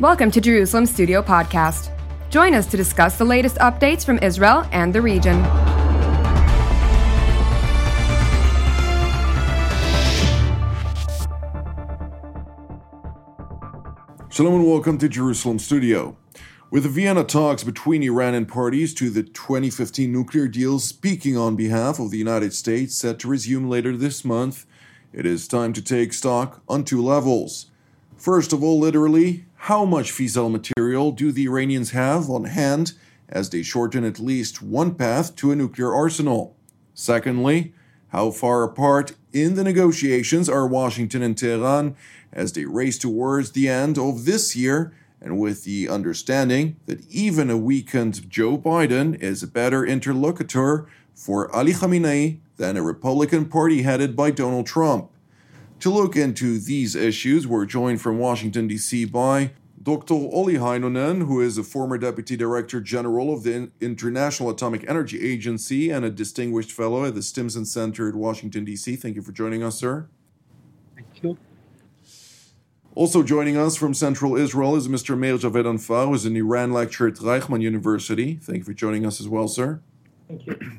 Welcome to Jerusalem Studio Podcast. Join us to discuss the latest updates from Israel and the region. Shalom and welcome to Jerusalem Studio. With the Vienna talks between Iran and parties to the 2015 nuclear deal speaking on behalf of the United States set to resume later this month, it is time to take stock on two levels. First of all, literally, how much fissile material do the Iranians have on hand as they shorten at least one path to a nuclear arsenal? Secondly, how far apart in the negotiations are Washington and Tehran as they race towards the end of this year and with the understanding that even a weakened Joe Biden is a better interlocutor for Ali Khamenei than a Republican Party headed by Donald Trump. To look into these issues, we're joined from Washington, D.C. by Dr. Olli Heinonen, who is a former Deputy Director General of the International Atomic Energy Agency and a distinguished fellow at the Stimson Center at Washington, D.C. Thank you for joining us, sir. Thank you. Also joining us from Central Israel is Mr. Meir Javedanfar, who is an Iran lecturer at Reichman University. Thank you for joining us as well, sir. Thank you.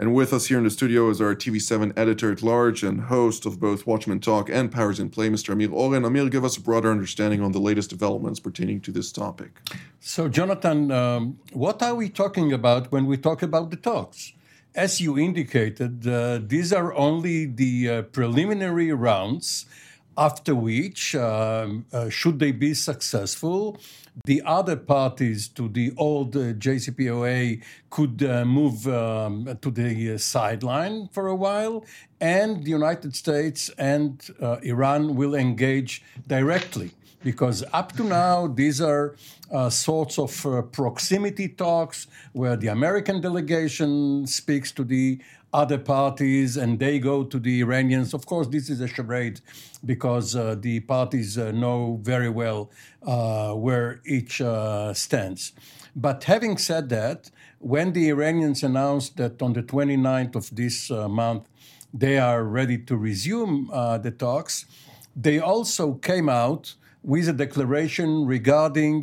And with us here in the studio is our TV7 editor at large and host of both Watchmen Talk and Powers in Play, Mr. Amir Oren. Amir, give us a broader understanding on the latest developments pertaining to this topic. So, Jonathan, um, what are we talking about when we talk about the talks? As you indicated, uh, these are only the uh, preliminary rounds after which, um, uh, should they be successful, the other parties to the old uh, JCPOA could uh, move um, to the uh, sideline for a while, and the United States and uh, Iran will engage directly. Because up to now, these are uh, sorts of proximity talks where the American delegation speaks to the other parties and they go to the Iranians. Of course, this is a charade because uh, the parties uh, know very well uh, where each uh, stands. But having said that, when the Iranians announced that on the 29th of this uh, month they are ready to resume uh, the talks, they also came out with a declaration regarding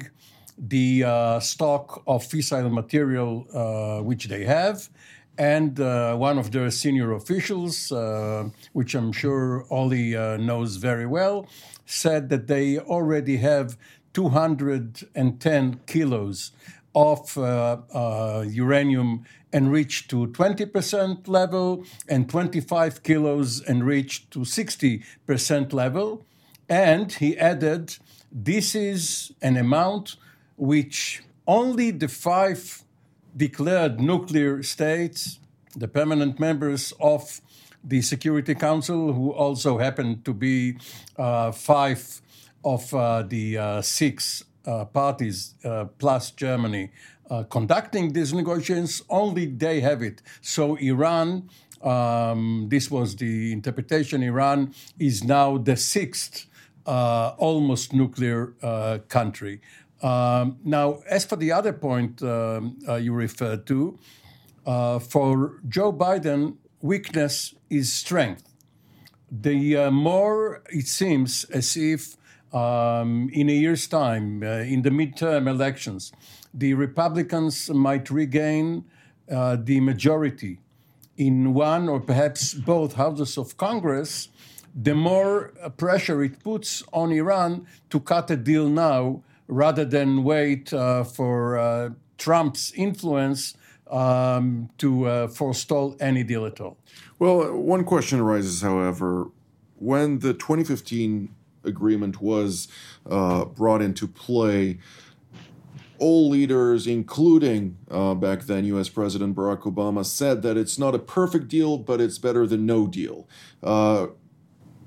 the stock of fissile material which they have and uh, one of their senior officials, uh, which I'm sure Olli uh, knows very well, said that they already have 210 kilos of uh, uh, uranium enriched to 20% level and 25 kilos enriched to 60% level. And he added, this is an amount which only the five declared nuclear states, the permanent members of the Security Council, who also happen to be uh, five of uh, the uh, six uh, parties uh, plus Germany uh, conducting these negotiations, only they have it. So Iran, um, this was the interpretation, Iran is now the sixth almost nuclear country. Um, now, as for the other point um, uh, you referred to, uh, for Joe Biden, weakness is strength. The uh, more it seems as if um, in a year's time, uh, in the midterm elections, the Republicans might regain uh, the majority in one or perhaps both houses of Congress, the more pressure it puts on Iran to cut a deal now rather than wait uh, for uh, Trump's influence um, to uh, forestall any deal at all. Well, one question arises, however, when the 2015 agreement was uh, brought into play, all leaders, including uh, back then US President Barack Obama, said that it's not a perfect deal, but it's better than no deal, uh,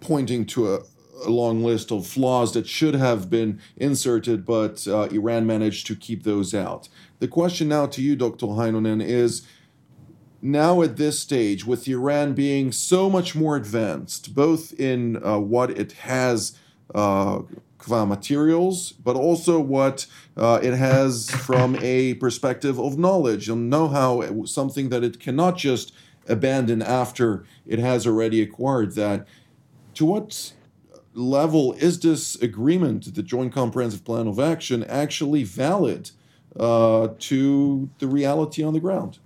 pointing to a, a long list of flaws that should have been inserted, but uh, Iran managed to keep those out. The question now to you, Dr. Heinonen, is now at this stage, with Iran being so much more advanced, both in uh, what it has uh, materials, but also what uh, it has from a perspective of knowledge and know-how, something that it cannot just abandon after it has already acquired that. To what level is this agreement, the Joint Comprehensive Plan of Action, actually valid uh, to the reality on the ground?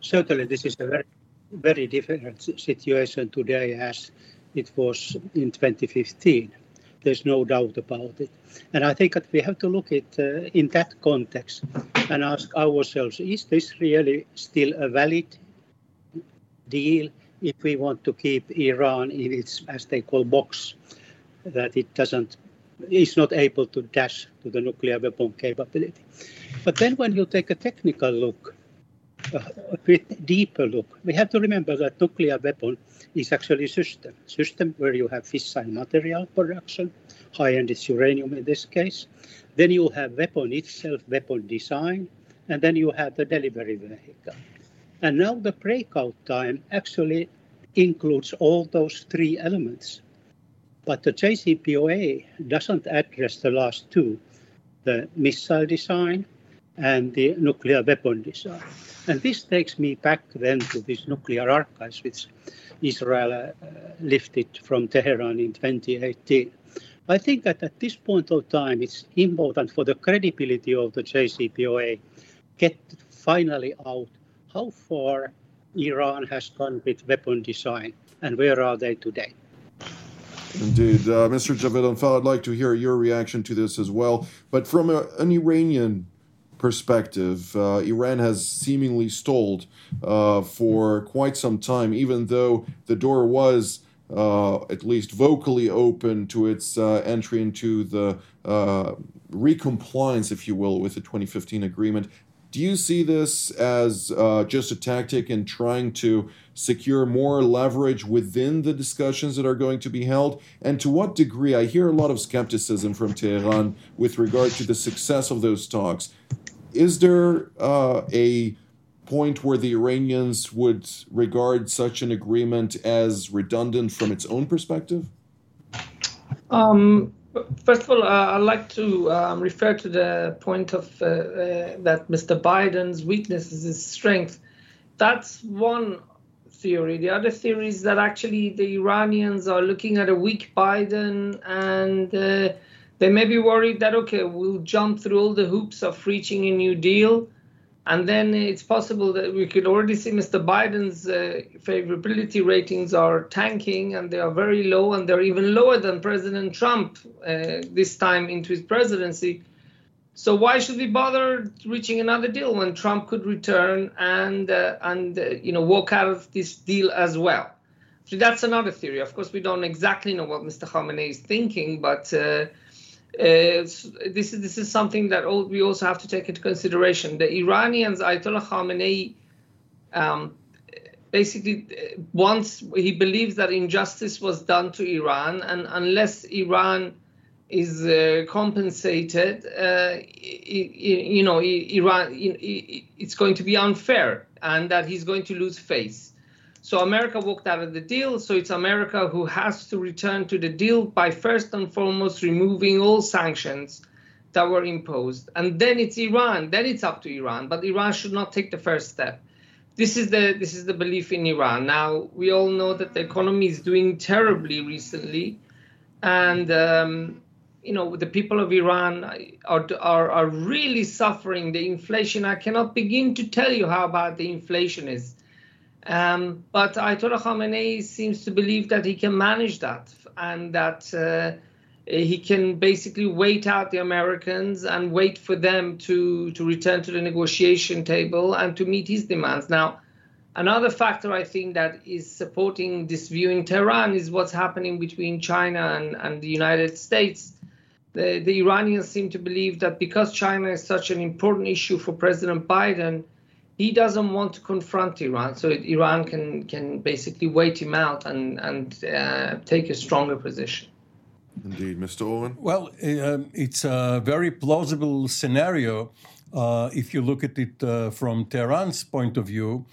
Certainly, this is a very, very different situation today as it was in 2015. There's no doubt about it. And I think that we have to look at uh, in that context and ask ourselves, is this really still a valid deal if we want to keep Iran in its, as they call, box, that it doesn't, is not able to dash to the nuclear weapon capability. But then when you take a technical look, a bit deeper look, we have to remember that nuclear weapon is actually a system. System where you have fissile material production, high-end is uranium in this case. Then you have weapon itself, weapon design, and then you have the delivery vehicle. And now the breakout time actually includes all those three elements. But the JCPOA doesn't address the last two, the missile design and the nuclear weapon design. And this takes me back then to these nuclear archives, which Israel uh, lifted from Tehran in 2018. I think that at this point of time, it's important for the credibility of the JCPOA get finally out how far Iran has gone with weapon design and where are they today. Indeed. Uh, Mr. Javedanfar, I'd like to hear your reaction to this as well. But from a, an Iranian perspective, uh, Iran has seemingly stalled uh, for quite some time, even though the door was uh, at least vocally open to its uh, entry into the uh, recompliance, if you will, with the 2015 agreement. Do you see this as uh, just a tactic in trying to secure more leverage within the discussions that are going to be held? And to what degree? I hear a lot of skepticism from Tehran with regard to the success of those talks. Is there uh, a point where the Iranians would regard such an agreement as redundant from its own perspective? Um, First of all, uh, I'd like to um, refer to the point of uh, uh, that Mr. Biden's weakness is his strength. That's one theory. The other theory is that actually the Iranians are looking at a weak Biden and uh, they may be worried that, okay, we'll jump through all the hoops of reaching a new deal and then it's possible that we could already see Mr. Biden's uh, favorability ratings are tanking and they are very low, and they're even lower than President Trump uh, this time into his presidency. So why should we bother reaching another deal when Trump could return and uh, and uh, you know walk out of this deal as well? So that's another theory. Of course, we don't exactly know what Mr. Khamenei is thinking, but uh, this is this is something that all, we also have to take into consideration. The Iranians, Ayatollah Khamenei, um, basically uh, once he believes that injustice was done to Iran, and unless Iran is uh, compensated, uh, you know, Iran, it's going to be unfair, and that he's going to lose face. So America walked out of the deal. So it's America who has to return to the deal by first and foremost removing all sanctions that were imposed. And then it's Iran. Then it's up to Iran. But Iran should not take the first step. This is the this is the belief in Iran. Now we all know that the economy is doing terribly recently, and um, you know the people of Iran are, are are really suffering the inflation. I cannot begin to tell you how bad the inflation is. Um, but Ayatollah Khamenei seems to believe that he can manage that and that uh, he can basically wait out the Americans and wait for them to, to return to the negotiation table and to meet his demands. Now, another factor I think that is supporting this view in Tehran is what's happening between China and, and the United States. The, the Iranians seem to believe that because China is such an important issue for President Biden, he doesn't want to confront Iran, so Iran can can basically wait him out and and uh, take a stronger position. Indeed, Mr. Oren. Well, um, it's a very plausible scenario uh, if you look at it uh, from Tehran's point of view.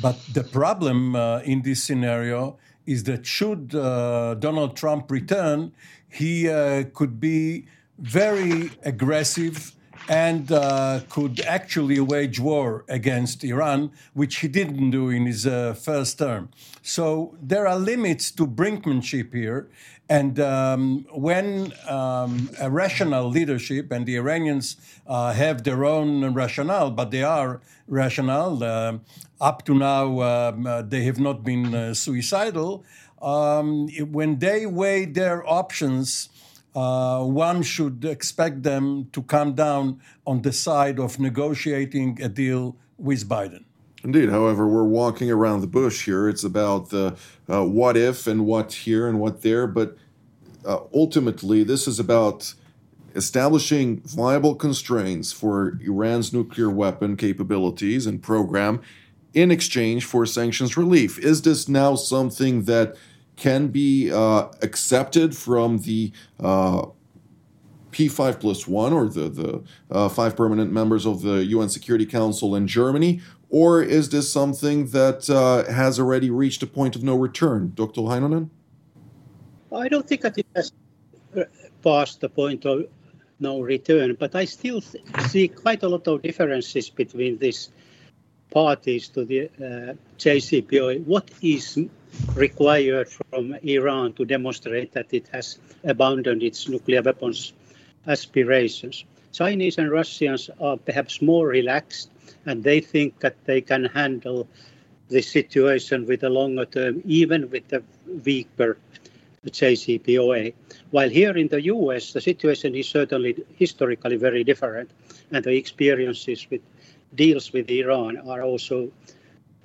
But the problem uh, in this scenario is that should uh, Donald Trump return, he uh, could be very aggressive and uh, could actually wage war against Iran, which he didn't do in his uh, first term. So there are limits to brinkmanship here. And um, when um, a rational leadership, and the Iranians uh, have their own rationale, but they are rational, uh, up to now um, uh, they have not been uh, suicidal. Um, when they weigh their options, uh, one should expect them to come down on the side of negotiating a deal with Biden. Indeed. However, we're walking around the bush here. It's about the uh, what if and what here and what there. But uh, ultimately, this is about establishing viable constraints for Iran's nuclear weapon capabilities and program in exchange for sanctions relief. Is this now something that can be uh, accepted from the uh, P5 plus one or the, the uh, five permanent members of the UN Security Council in Germany? Or is this something that uh, has already reached a point of no return? Dr. Heinonen? I don't think that it has uh, passed the point of no return, but I still see quite a lot of differences between these parties to the uh, JCPOA. What is required from Iran to demonstrate that it has abandoned its nuclear weapons aspirations. Chinese and Russians are perhaps more relaxed and they think that they can handle the situation with a longer term, even with a weaker JCPOA. While here in the US, the situation is certainly historically very different, and the experiences with deals with Iran are also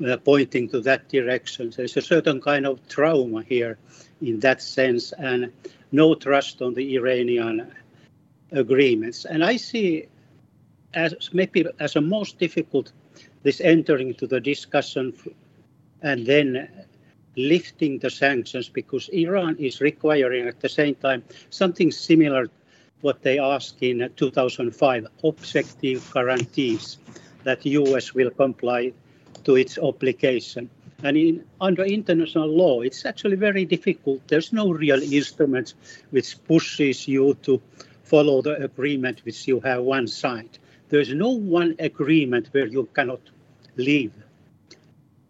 uh, pointing to that direction. There's a certain kind of trauma here in that sense, and no trust on the Iranian agreements. And I see as maybe as a most difficult this entering into the discussion and then lifting the sanctions because Iran is requiring at the same time something similar what they asked in 2005 objective guarantees that US will comply to its obligation. And in, under international law, it's actually very difficult. There's no real instrument which pushes you to follow the agreement which you have one side. There's no one agreement where you cannot leave.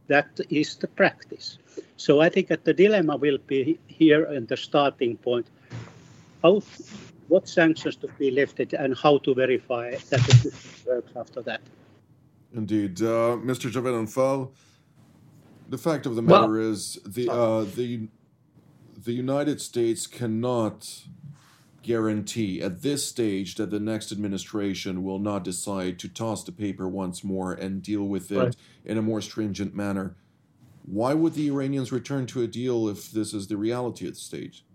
That is the practice. So I think that the dilemma will be here in the starting point. How, what sanctions to be lifted and how to verify that the system works after that. Indeed, uh, Mr. Javedanfar. The fact of the matter well, is the uh, the the United States cannot guarantee at this stage that the next administration will not decide to toss the paper once more and deal with it right. in a more stringent manner. Why would the Iranians return to a deal if this is the reality at the stage?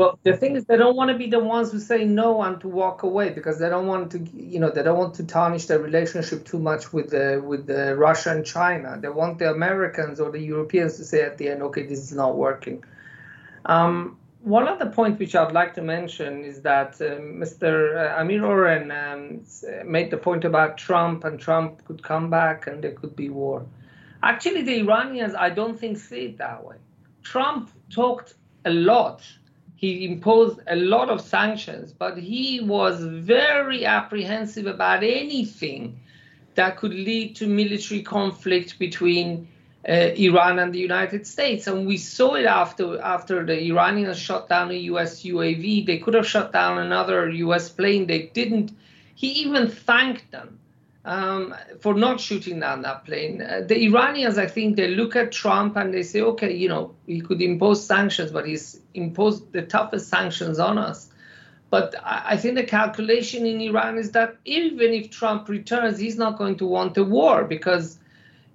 Well, the thing is, they don't want to be the ones who say no and to walk away because they don't want to, you know, they don't want to tarnish their relationship too much with the with the Russia and China. They want the Americans or the Europeans to say at the end, okay, this is not working. Um, one other point which I'd like to mention is that uh, Mr. Uh, Amir Oren um, made the point about Trump and Trump could come back and there could be war. Actually, the Iranians, I don't think, see it that way. Trump talked a lot he imposed a lot of sanctions, but he was very apprehensive about anything that could lead to military conflict between uh, Iran and the United States. And we saw it after after the Iranians shot down a US UAV. They could have shot down another US plane. They didn't. He even thanked them um, for not shooting down that plane. Uh, the Iranians, I think, they look at Trump and they say, okay, you know, he could impose sanctions, but he's imposed the toughest sanctions on us. But I, I think the calculation in Iran is that even if Trump returns, he's not going to want a war because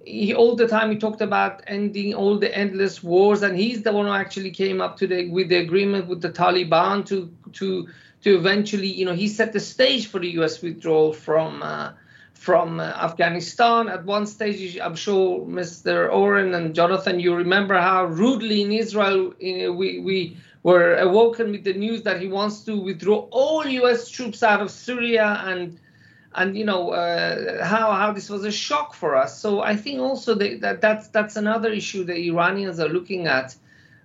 he, all the time he talked about ending all the endless wars, and he's the one who actually came up to the with the agreement with the Taliban to to to eventually, you know, he set the stage for the U.S. withdrawal from. Uh, from uh, Afghanistan. At one stage, I'm sure Mr. Oren and Jonathan, you remember how rudely in Israel uh, we, we were awoken with the news that he wants to withdraw all U.S. troops out of Syria and and you know uh, how how this was a shock for us. So I think also that, that that's that's another issue that Iranians are looking at.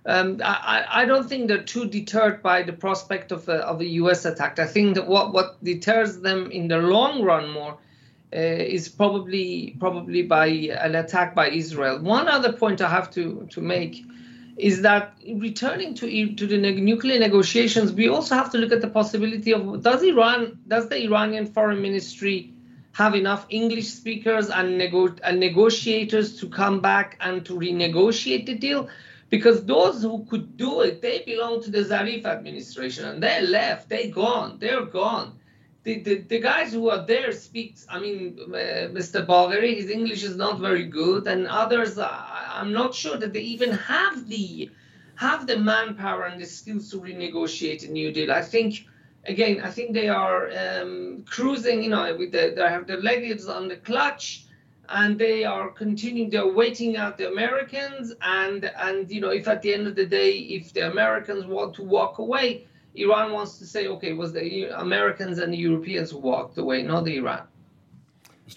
um, I, I don't think they're too deterred by the prospect of a, of a U.S. attack. I think that what, what deters them in the long run more uh, is probably probably by an attack by Israel. One other point I have to to make is that returning to to the nuclear negotiations, we also have to look at the possibility of does Iran does the Iranian foreign ministry have enough English speakers and, nego- and negotiators to come back and to renegotiate the deal? because those who could do it, they belong to the Zarif administration, and they left, they gone, they're gone. The, the, the guys who are there speaks, I mean, uh, Mr. Bagheri, his English is not very good, and others, uh, I'm not sure that they even have the have the manpower and the skills to renegotiate a new deal. I think, again, I think they are um, cruising, you know, with the, they have the legs on the clutch, and they are continuing they're waiting out the americans and and you know if at the end of the day if the americans want to walk away iran wants to say okay it was the americans and the europeans who walked away not the iran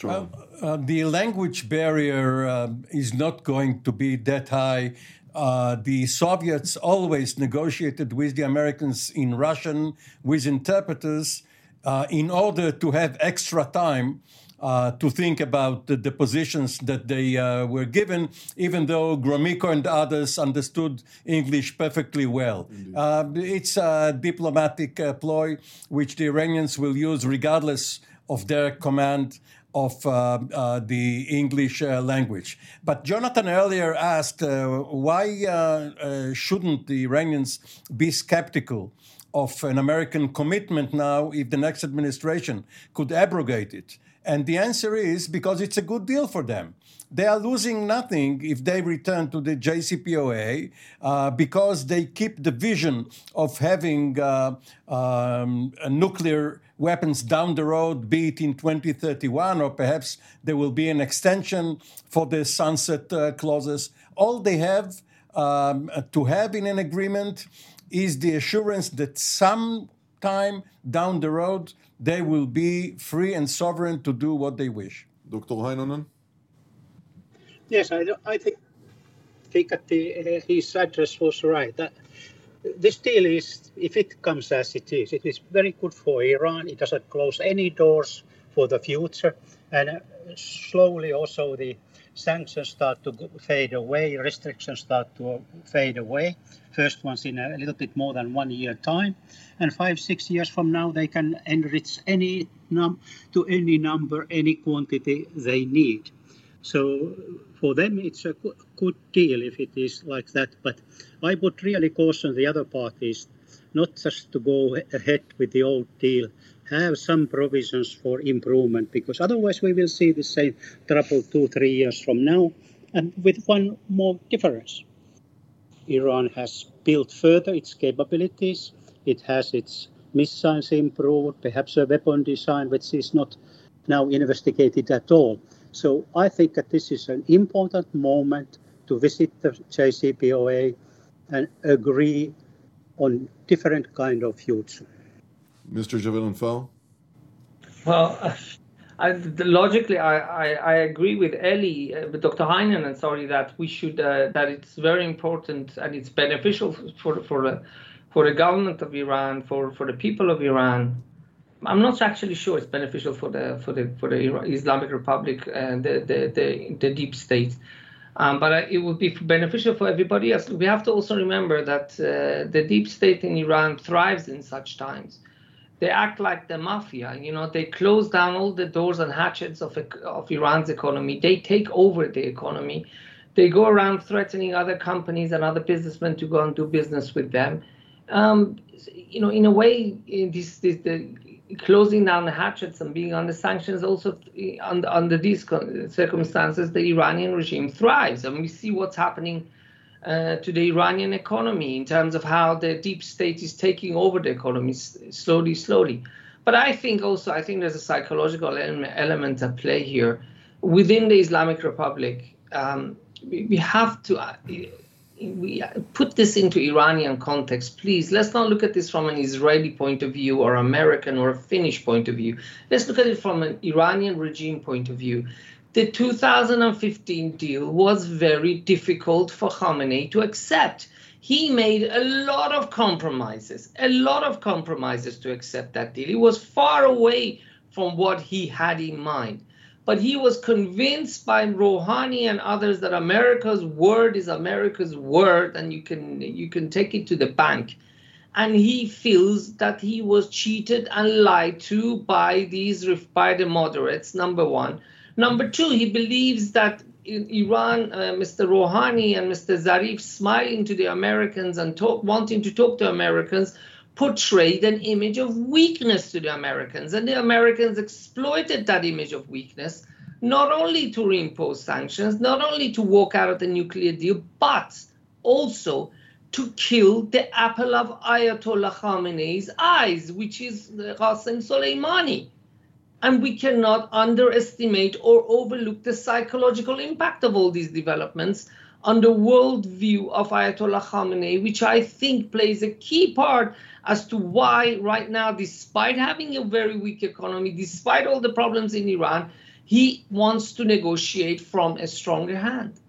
uh, uh, the language barrier uh, is not going to be that high. Uh, the Soviets always negotiated with the Americans in Russian with interpreters uh, in order to have extra time uh, to think about the, the, positions that they uh, were given, even though Gromyko and others understood English perfectly well. Uh, it's a diplomatic uh, ploy which the Iranians will use regardless of their command of uh, the English uh, language. But Jonathan earlier asked uh, why uh, shouldn't the Iranians be skeptical of an American commitment now if the next administration could abrogate it? And the answer is because it's a good deal for them. They are losing nothing if they return to the JCPOA uh, because they keep the vision of having uh, um, nuclear weapons down the road, be it in 2031 or perhaps there will be an extension for the sunset uh, clauses. All they have um, to have in an agreement is the assurance that sometime down the road they will be free and sovereign to do what they wish. Dr. Heinonen? Yes, I, I think, think that the, uh, his address was right. That this deal is, if it comes as it is, it is very good for Iran. It doesn't close any doors for the future. And uh, slowly also the sanctions start to fade away, restrictions start to fade away. First ones in a little bit more than one year time, and five six years from now they can enrich any num to any number, any quantity they need. So for them it's a good deal if it is like that. But I would really caution the other parties not just to go ahead with the old deal have some provisions for improvement because otherwise we will see the same trouble two, three years from now. And with one more difference Iran has built further its capabilities, it has its missiles improved, perhaps a weapon design which is not now investigated at all. So I think that this is an important moment to visit the JCPOA and agree on different kind of future. Mr. Javedanfar? Well, I, logically, I, I, I, agree with Ellie, uh, with Dr. Heinen, and sorry that we should uh, that it's very important and it's beneficial for for the for the government of Iran, for, for the people of Iran. I'm not actually sure it's beneficial for the for the for the Islamic Republic and the the, the, the deep state. Um, but uh, it would be beneficial for everybody else. We have to also remember that uh, the deep state in Iran thrives in such times they act like the mafia. You know, they close down all the doors and hatchets of, of Iran's economy. They take over the economy. They go around threatening other companies and other businessmen to go and do business with them. Um, you know, in a way, this, this the closing down the hatchets and being under sanctions also under, under these circumstances, the Iranian regime thrives, and we see what's happening uh, to the Iranian economy in terms of how the deep state is taking over the economy slowly, slowly. But I think also, I think there's a psychological element at play here. Within the Islamic Republic, um, we, we, have to uh, we put this into Iranian context, please. Let's not look at this from an Israeli point of view or American or a Finnish point of view. Let's look at it from an Iranian regime point of view the 2015 deal was very difficult for Khamenei to accept. he made a lot of compromises, a lot of compromises to accept that deal. He was far away from what he had in mind. But he was convinced by Rouhani and others that America's word is America's word, and you can you can take it to the bank. And he feels that he was cheated and lied to by these by the moderates. Number one. Number two, he believes that Iran, uh, Mr. Rouhani and Mr. Zarif smiling to the Americans and talk, wanting to talk to Americans portrayed an image of weakness to the Americans. And the Americans exploited that image of weakness, not only to reimpose sanctions, not only to walk out of the nuclear deal, but also to kill the apple of Ayatollah Khamenei's eyes, which is Qasem Soleimani. And we cannot underestimate or overlook the psychological impact of all these developments on the worldview of Ayatollah Khamenei, which I think plays a key part as to why, right now, despite having a very weak economy, despite all the problems in Iran, he wants to negotiate from a stronger hand.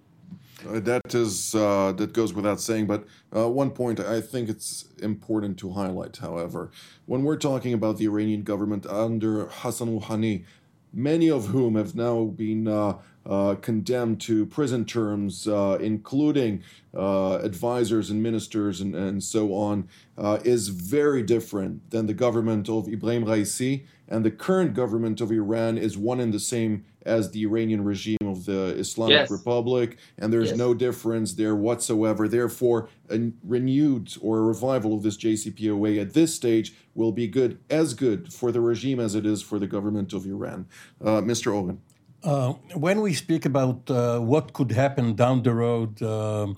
Uh, that is uh, that goes without saying, but uh, one point I think it's important to highlight. However, when we're talking about the Iranian government under Hassan Rouhani, many of whom have now been uh, uh, condemned to prison terms, uh, including uh, advisors and ministers and, and so on, uh, is very different than the government of Ibrahim Raisi. And the current government of Iran is one and the same as the Iranian regime of the Islamic yes. Republic, and there's yes. no difference there whatsoever. Therefore, a renewed or a revival of this JCPOA at this stage will be good, as good for the regime as it is for the government of Iran. Uh, Mr. Oren. Uh, when we speak about uh, what could happen down the road uh,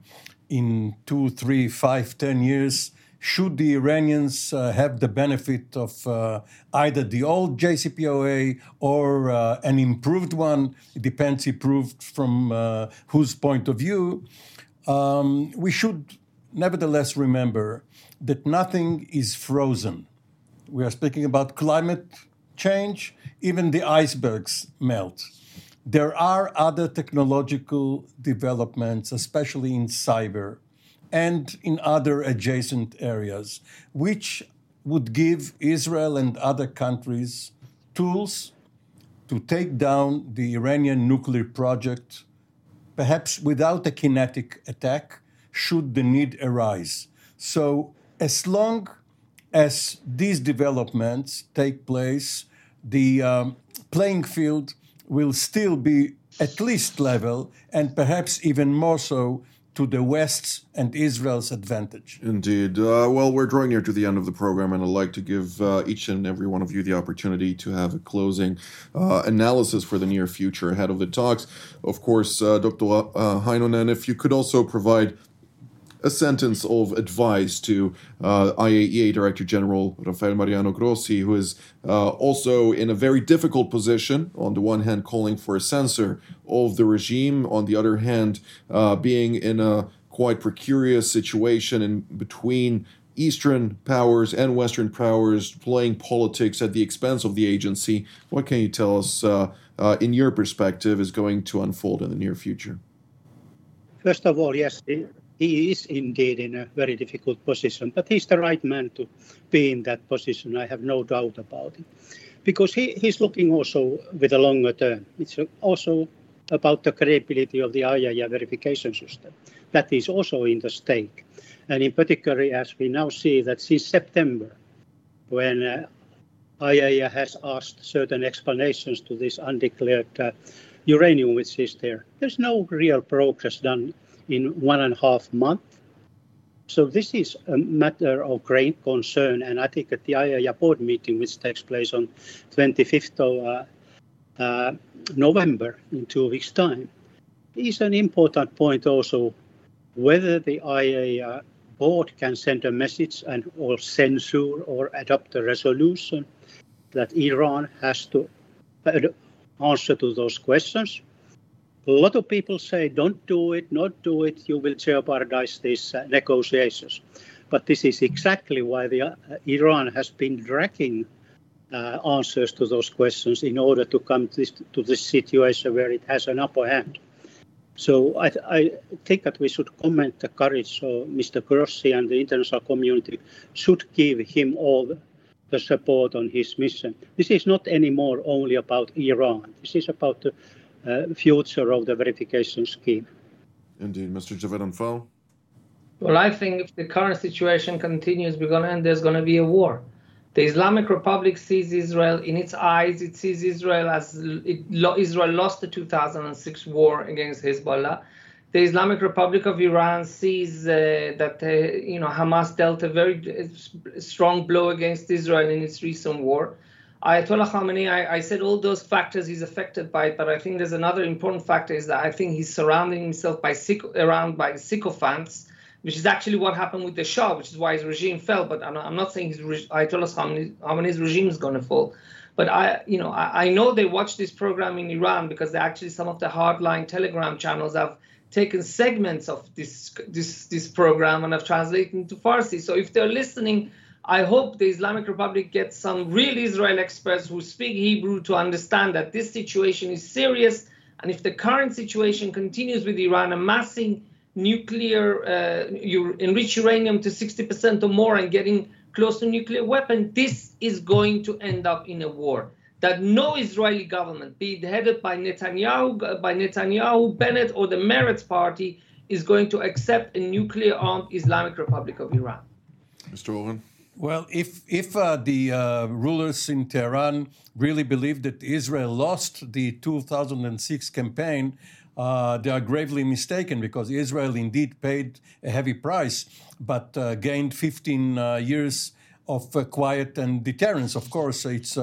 in two, three, five, ten years, should the Iranians uh, have the benefit of uh, either the old JCPOA or uh, an improved one? It depends, improved from whose point of view. Um, we should nevertheless remember that nothing is frozen. We are speaking about climate change, even the icebergs melt. There are other technological developments, especially in cyber and in other adjacent areas, which would give Israel and other countries tools to take down the Iranian nuclear project, perhaps without a kinetic attack, should the need arise. So, as long as these developments take place, the um, playing field will still be at least level and perhaps even more so to the West's and Israel's advantage. Indeed. Uh, well, we're drawing near to the end of the program, and I'd like to give uh, each and every one of you the opportunity to have a closing uh, analysis for the near future ahead of the talks. Of course, uh, Dr. Uh, Heinonen, if you could also provide a sentence of advice to uh, IAEA Director General Rafael Mariano Grossi, who is uh, also in a very difficult position, on the one hand, calling for a censor of the regime, on the other hand, uh, being in a quite precarious situation in between Eastern powers and Western powers playing politics at the expense of the agency. What can you tell us, uh, uh, in your perspective, is going to unfold in the near future? First of all, yes, he is indeed in a very difficult position, but he's the right man to be in that position. I have no doubt about it. Because he, he's looking also with a longer term. It's also about the credibility of the IAEA verification system. That is also in the stake. And in particular, as we now see that since September, when uh, IAEA has asked certain explanations to this undeclared uh, uranium which is there, there's no real progress done in one and a half months. So this is a matter of great concern, and I think at the IAEA board meeting, which takes place on 25th of uh, uh, November in two weeks' time, is an important point also whether the IAEA board can send a message and or censure or adopt a resolution that Iran has to uh, answer to those questions a lot of people say, don't do it, not do it, you will jeopardize these uh, negotiations. But this is exactly why the, uh, Iran has been dragging uh, answers to those questions in order to come to this, to this situation where it has an upper hand. So I, I, think that we should comment the courage of Mr. Grossi and the international community should give him all the support on his mission. This is not anymore only about Iran. This is about the future of the verification scheme. Indeed, Mr. Javedanfar. Well, I think if the current situation continues, we're going to end. There's going to be a war. The Islamic Republic sees Israel in its eyes. It sees Israel as it, Israel lost the 2006 war against Hezbollah. The Islamic Republic of Iran sees uh, that uh, you know Hamas dealt a very uh, strong blow against Israel in its recent war. Ayatollah Khamenei, I, I, said all those factors he's affected by, but I think there's another important factor is that I think he's surrounding himself by around by sycophants which is actually what happened with the Shah, which is why his regime fell. But I'm not, I'm not saying his Ayatollah Khamenei's regime is going to fall. But I, you know, I, I, know they watch this program in Iran because they actually some of the hardline Telegram channels have taken segments of this this this program and have translated into Farsi. So if they're listening, I hope the Islamic Republic gets some real Israel experts who speak Hebrew to understand that this situation is serious. And if the current situation continues with Iran amassing nuclear, uh, you enrich uranium to 60% or more and getting close to nuclear weapon, this is going to end up in a war. That no Israeli government, be it headed by Netanyahu, by Netanyahu, Bennett, or the Meretz party, is going to accept a nuclear-armed Islamic Republic of Iran. Mr. Oren. Well, if if uh, the uh, rulers in Tehran really believe that Israel lost the 2006 campaign, uh, they are gravely mistaken because Israel indeed paid a heavy price, but uh, gained 15 uh, years of uh, quiet and deterrence. Of course, it's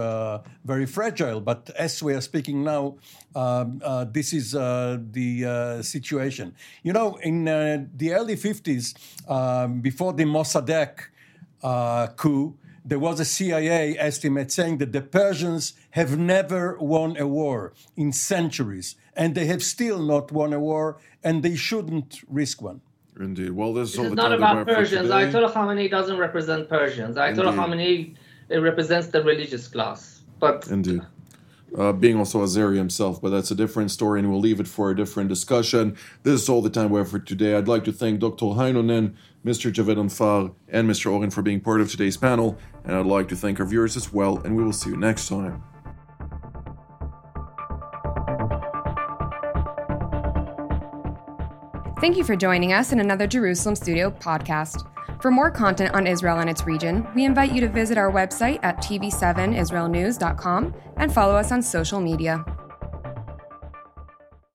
very fragile, but as we are speaking now, um, this is the situation. You know, in the early 50s, um, before the Mossadegh Uh, coup, there was a CIA estimate saying that the Persians have never won a war in centuries, and they have still not won a war, and they shouldn't risk one. Indeed. Well, this, this is, not about Persians. Ayatollah Khamenei doesn't represent Persians. Ayatollah Khamenei represents the religious class. But indeed. Uh, being also Azeri himself, but that's a different story, and we'll leave it for a different discussion. This is all the time we have for today. I'd like to thank Dr. Heinonen, Mr. Javedanfar, and Mr. Oren for being part of today's panel, and I'd like to thank our viewers as well, and we will see you next time. Thank you for joining us in another Jerusalem Studio podcast. For more content on Israel and its region, we invite you to visit our website at tv7israelnews.com and follow us on social media.